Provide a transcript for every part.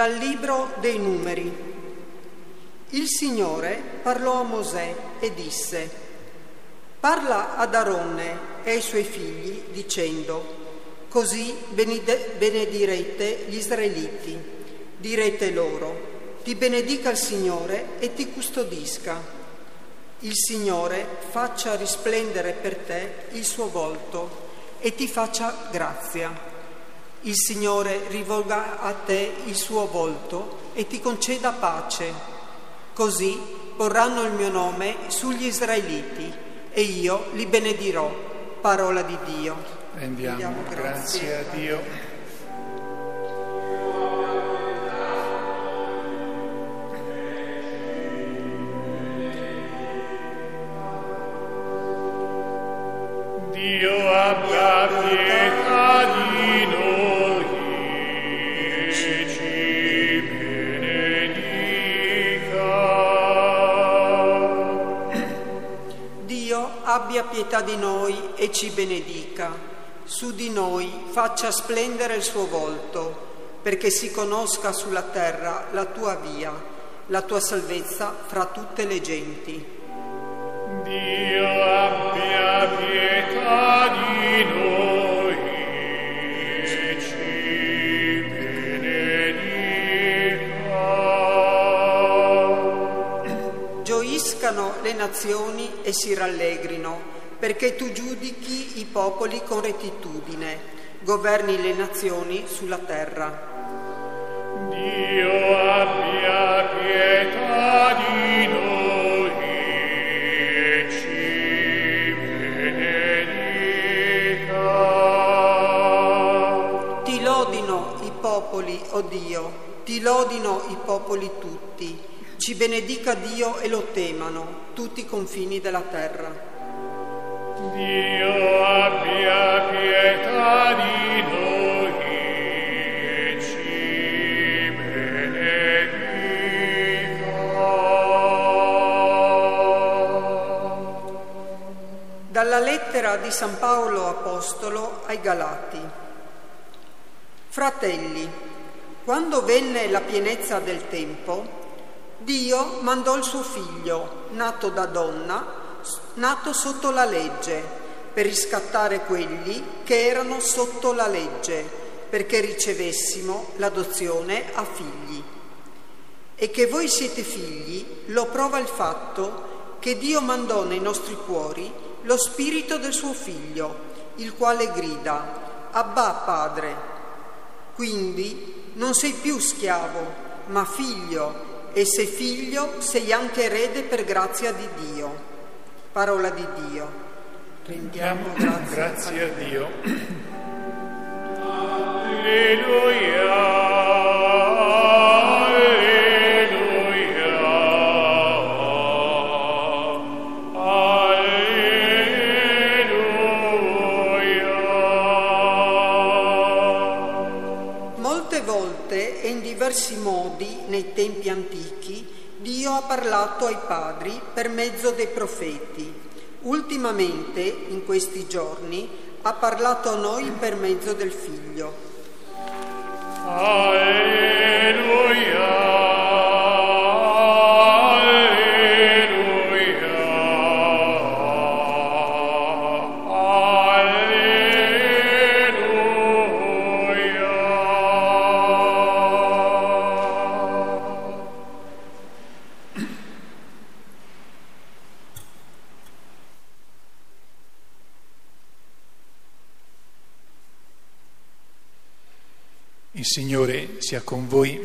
Dal libro dei numeri. Il Signore parlò a Mosè e disse, Parla ad Aronne e ai suoi figli dicendo, Così benedirete gli israeliti, direte loro, Ti benedica il Signore e ti custodisca. Il Signore faccia risplendere per te il suo volto e ti faccia grazia il Signore rivolga a te il suo volto e ti conceda pace. Così porranno il mio nome sugli israeliti e io li benedirò. Parola di Dio. Rendiamo, Rendiamo grazie. grazie a Dio. Dio abbia pietà di noi e ci benedica. Su di noi faccia splendere il suo volto, perché si conosca sulla terra la tua via, la tua salvezza fra tutte le genti. Dio abbia pietà di noi e ci benedica. Gioiscano le nazioni e si rallegrino, perché tu giudichi i popoli con rettitudine, governi le nazioni sulla terra. Dio abbia pietà di noi e ci benedica. Ti lodino i popoli, o oh Dio, ti lodino i popoli tutti ci benedica Dio e lo temano tutti i confini della terra. Dalla lettera di San Paolo Apostolo ai Galati. Fratelli, quando venne la pienezza del tempo, Dio mandò il suo figlio, nato da donna, nato sotto la legge, per riscattare quelli che erano sotto la legge, perché ricevessimo l'adozione a figli. E che voi siete figli lo prova il fatto che Dio mandò nei nostri cuori lo spirito del suo figlio, il quale grida, Abba Padre. Quindi non sei più schiavo, ma figlio e sei figlio, sei anche erede per grazia di Dio. Parola di Dio. Rendiamo grazie, grazie a Dio. Alleluia. diversi modi nei tempi antichi Dio ha parlato ai padri per mezzo dei profeti. Ultimamente, in questi giorni, ha parlato a noi per mezzo del Figlio. Alleluia. Signore sia con voi.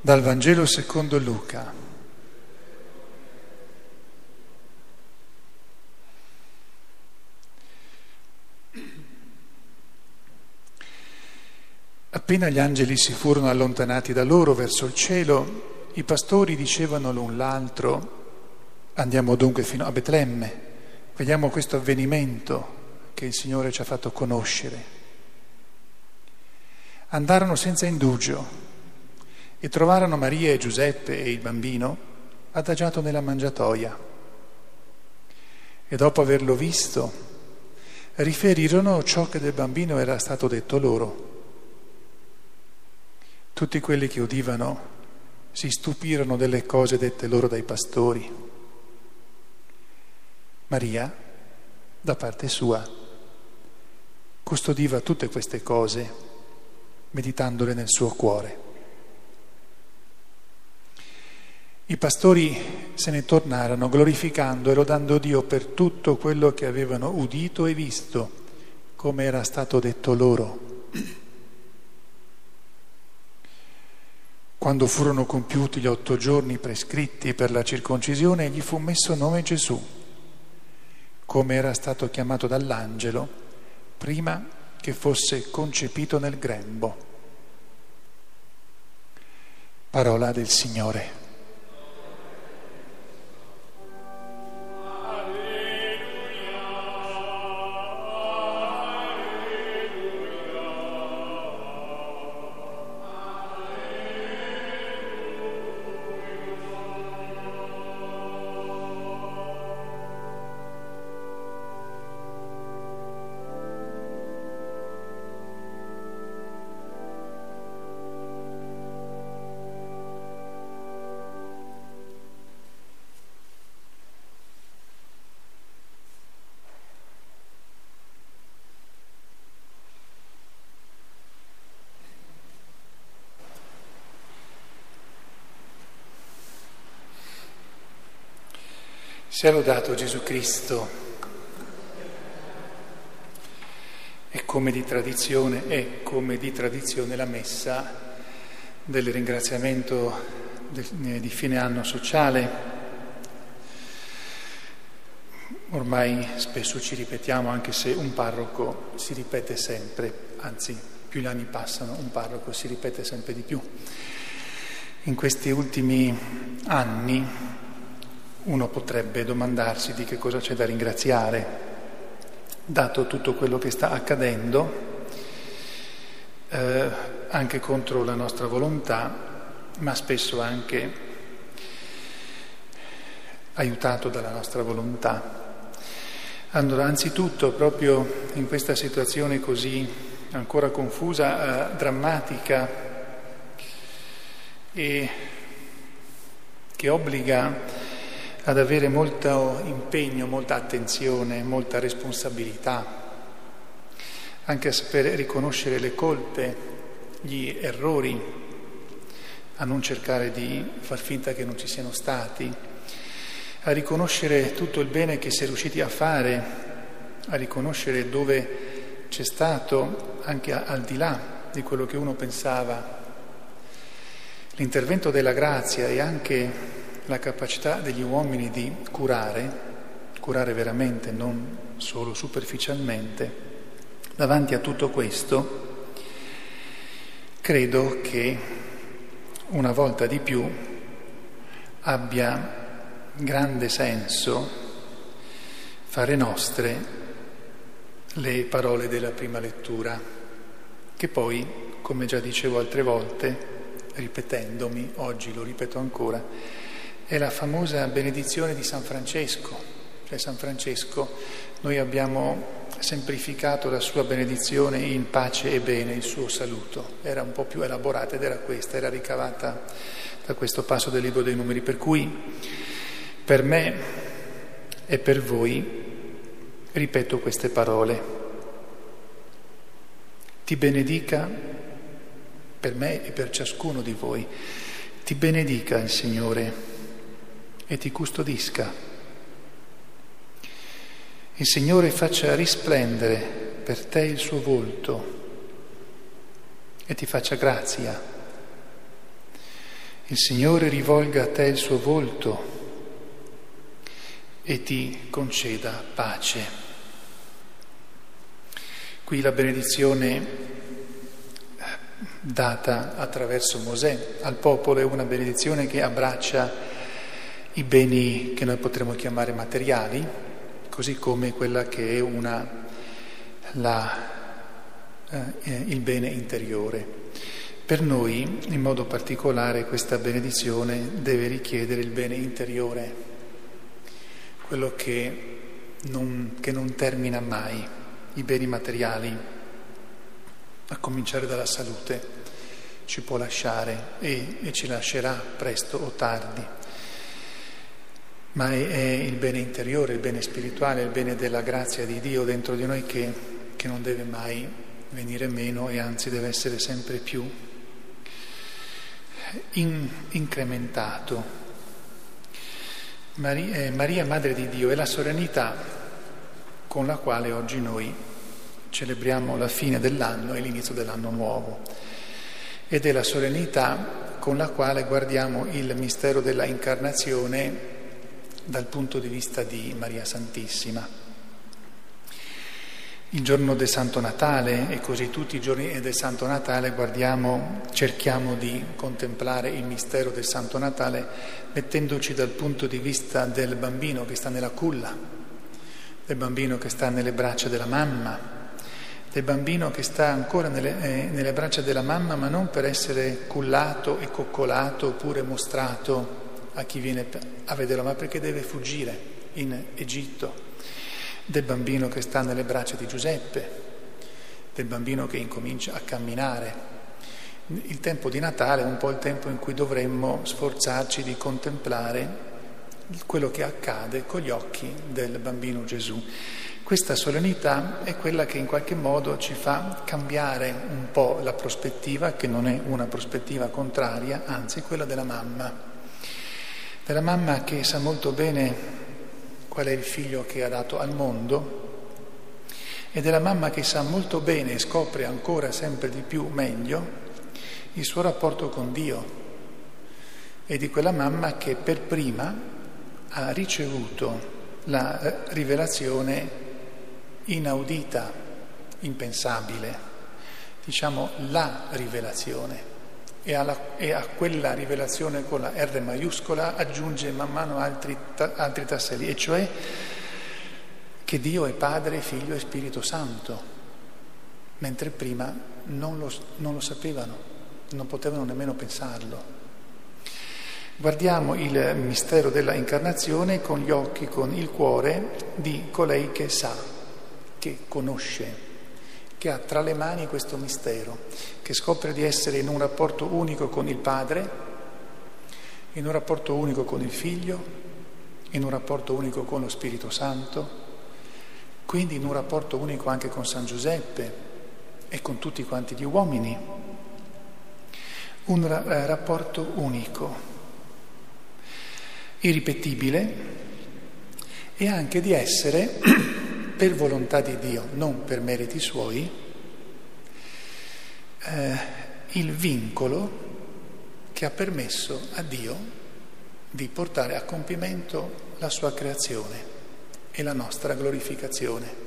Dal Vangelo secondo Luca. Appena gli angeli si furono allontanati da loro verso il cielo, i pastori dicevano l'un l'altro, andiamo dunque fino a Betlemme, vediamo questo avvenimento che il Signore ci ha fatto conoscere. Andarono senza indugio e trovarono Maria e Giuseppe e il bambino adagiato nella mangiatoia. E dopo averlo visto, riferirono ciò che del bambino era stato detto loro. Tutti quelli che udivano si stupirono delle cose dette loro dai pastori. Maria, da parte sua, custodiva tutte queste cose, meditandole nel suo cuore. I pastori se ne tornarono glorificando e lodando Dio per tutto quello che avevano udito e visto, come era stato detto loro. Quando furono compiuti gli otto giorni prescritti per la circoncisione, gli fu messo nome Gesù, come era stato chiamato dall'angelo prima che fosse concepito nel grembo. Parola del Signore. Sia lodato Gesù Cristo. E come di tradizione, è come di tradizione la messa del ringraziamento di fine anno sociale. Ormai spesso ci ripetiamo, anche se un parroco si ripete sempre, anzi più gli anni passano, un parroco si ripete sempre di più. In questi ultimi anni uno potrebbe domandarsi di che cosa c'è da ringraziare, dato tutto quello che sta accadendo, eh, anche contro la nostra volontà, ma spesso anche aiutato dalla nostra volontà. Allora, anzitutto, proprio in questa situazione così ancora confusa, eh, drammatica e che obbliga ad avere molto impegno, molta attenzione, molta responsabilità, anche a sapere riconoscere le colpe, gli errori, a non cercare di far finta che non ci siano stati, a riconoscere tutto il bene che si è riusciti a fare, a riconoscere dove c'è stato, anche al di là di quello che uno pensava, l'intervento della grazia e anche la capacità degli uomini di curare, curare veramente, non solo superficialmente, davanti a tutto questo, credo che una volta di più abbia grande senso fare nostre le parole della prima lettura, che poi, come già dicevo altre volte, ripetendomi, oggi lo ripeto ancora, è la famosa benedizione di San Francesco. Cioè San Francesco, noi abbiamo semplificato la sua benedizione in pace e bene, il suo saluto. Era un po' più elaborata ed era questa, era ricavata da questo passo del libro dei numeri. Per cui per me e per voi ripeto queste parole. Ti benedica per me e per ciascuno di voi. Ti benedica il Signore e ti custodisca. Il Signore faccia risplendere per te il suo volto e ti faccia grazia. Il Signore rivolga a te il suo volto e ti conceda pace. Qui la benedizione eh, data attraverso Mosè al popolo è una benedizione che abbraccia i beni che noi potremmo chiamare materiali, così come quella che è una, la, eh, il bene interiore. Per noi, in modo particolare, questa benedizione deve richiedere il bene interiore, quello che non, che non termina mai, i beni materiali, a cominciare dalla salute, ci può lasciare e, e ci lascerà presto o tardi, ma è, è, il bene interiore, il bene spirituale, il bene della grazia di Dio dentro di noi che, che non deve mai venire meno e anzi deve essere sempre più in, incrementato. Maria, eh, Maria, Madre di Dio, è la serenità con la quale oggi noi celebriamo la fine dell'anno e l'inizio dell'anno nuovo ed è la solennità con la quale guardiamo il mistero della incarnazione dal punto di vista di Maria Santissima. Il giorno del Santo Natale e così tutti i giorni del Santo Natale guardiamo, cerchiamo di contemplare il mistero del Santo Natale mettendoci dal punto di vista del bambino che sta nella culla, del bambino che sta nelle braccia della mamma, del bambino che sta ancora nelle, eh, nelle, braccia della mamma, ma non per essere cullato e coccolato oppure mostrato a chi viene a vederlo, ma perché deve fuggire in Egitto, del bambino che sta nelle braccia di Giuseppe, del bambino che incomincia a camminare. Il tempo di Natale è un po' il tempo in cui dovremmo sforzarci di contemplare quello che accade con gli occhi del bambino Gesù. Questa solennità è quella che in qualche modo ci fa cambiare un po' la prospettiva, che non è una prospettiva contraria, anzi quella della mamma. Della mamma che sa molto bene qual è il figlio che ha dato al mondo e della mamma che sa molto bene e scopre ancora sempre di più meglio il suo rapporto con Dio e di quella mamma che per prima ha ricevuto la eh, rivelazione inaudita, impensabile, diciamo la rivelazione. E, alla, e, a quella rivelazione con la R maiuscola aggiunge man mano altri, ta, altri tasselli, e cioè che Dio è Padre, Figlio e Spirito Santo, mentre prima non lo, non lo sapevano, non potevano nemmeno pensarlo. Guardiamo il mistero della incarnazione con gli occhi, con il cuore di colei che sa, che conosce, che ha tra le mani questo mistero, che scopre di essere in un rapporto unico con il Padre, in un rapporto unico con il Figlio, in un rapporto unico con lo Spirito Santo, quindi in un rapporto unico anche con San Giuseppe e con tutti quanti gli uomini. Un ra- rapporto unico, irripetibile e anche di essere per volontà di Dio, non per meriti suoi, eh, il vincolo che ha permesso a Dio di portare a compimento la sua creazione e la nostra glorificazione.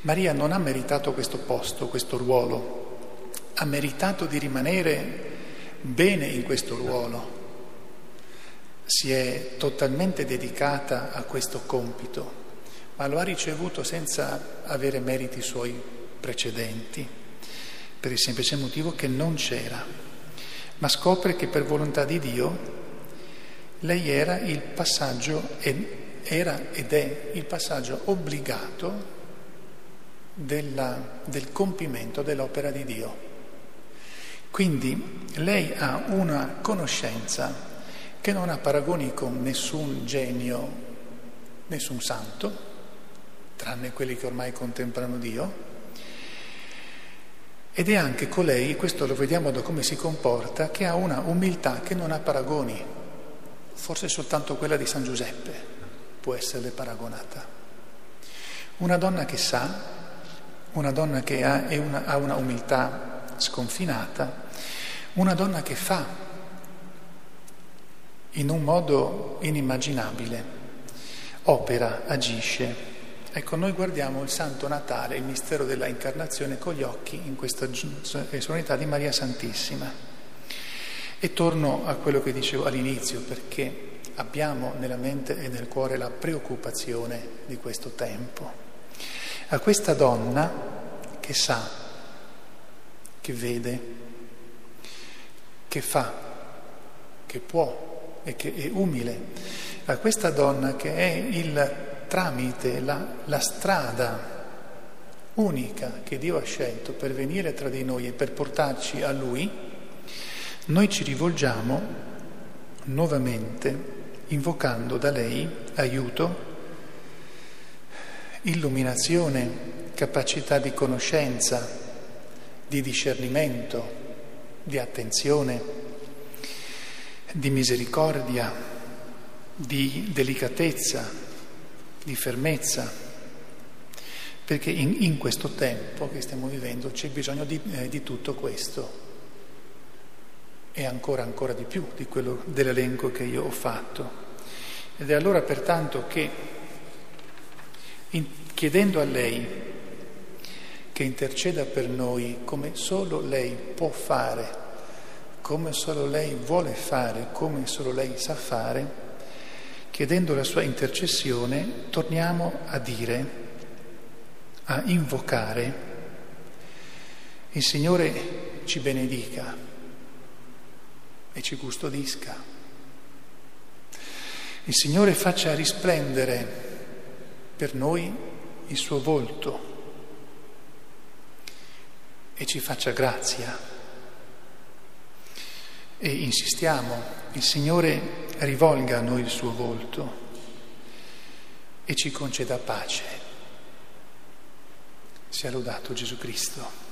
Maria non ha meritato questo posto, questo ruolo, ha meritato di rimanere bene in questo ruolo, si è totalmente dedicata a questo compito ma lo ha ricevuto senza avere meriti suoi precedenti, per il semplice motivo che non c'era, ma scopre che per volontà di Dio lei era il passaggio, era ed è il passaggio obbligato della, del compimento dell'opera di Dio. Quindi lei ha una conoscenza che non ha paragoni con nessun genio, nessun santo, tranne quelli che ormai contemplano Dio. Ed è anche colei, questo lo vediamo da come si comporta, che ha una umiltà che non ha paragoni, forse soltanto quella di San Giuseppe può esserle paragonata. Una donna che sa, una donna che ha, una, ha una umiltà sconfinata, una donna che fa in un modo inimmaginabile, opera, agisce. Ecco, noi guardiamo il Santo Natale, il mistero della Incarnazione, con gli occhi in questa solennità di Maria Santissima. E torno a quello che dicevo all'inizio, perché abbiamo nella mente e nel cuore la preoccupazione di questo tempo. A questa donna che sa, che vede, che fa, che può e che è umile, a questa donna che è il tramite la, la strada unica che Dio ha scelto per venire tra di noi e per portarci a Lui, noi ci rivolgiamo nuovamente invocando da lei aiuto, illuminazione, capacità di conoscenza, di discernimento, di attenzione, di misericordia, di delicatezza, di fermezza, perché in, in questo tempo che stiamo vivendo c'è bisogno di, eh, di tutto questo e ancora ancora di più di quello dell'elenco che io ho fatto. Ed è allora pertanto che in, chiedendo a lei che interceda per noi come solo lei può fare, come solo lei vuole fare, come solo lei sa fare, chiedendo la sua intercessione, torniamo a dire, a invocare, il Signore ci benedica e ci custodisca. Il Signore faccia risplendere per noi il suo volto e ci faccia grazia. E insistiamo, il Signore rivolga a noi il suo volto e ci conceda pace. Sia lodato Gesù Cristo.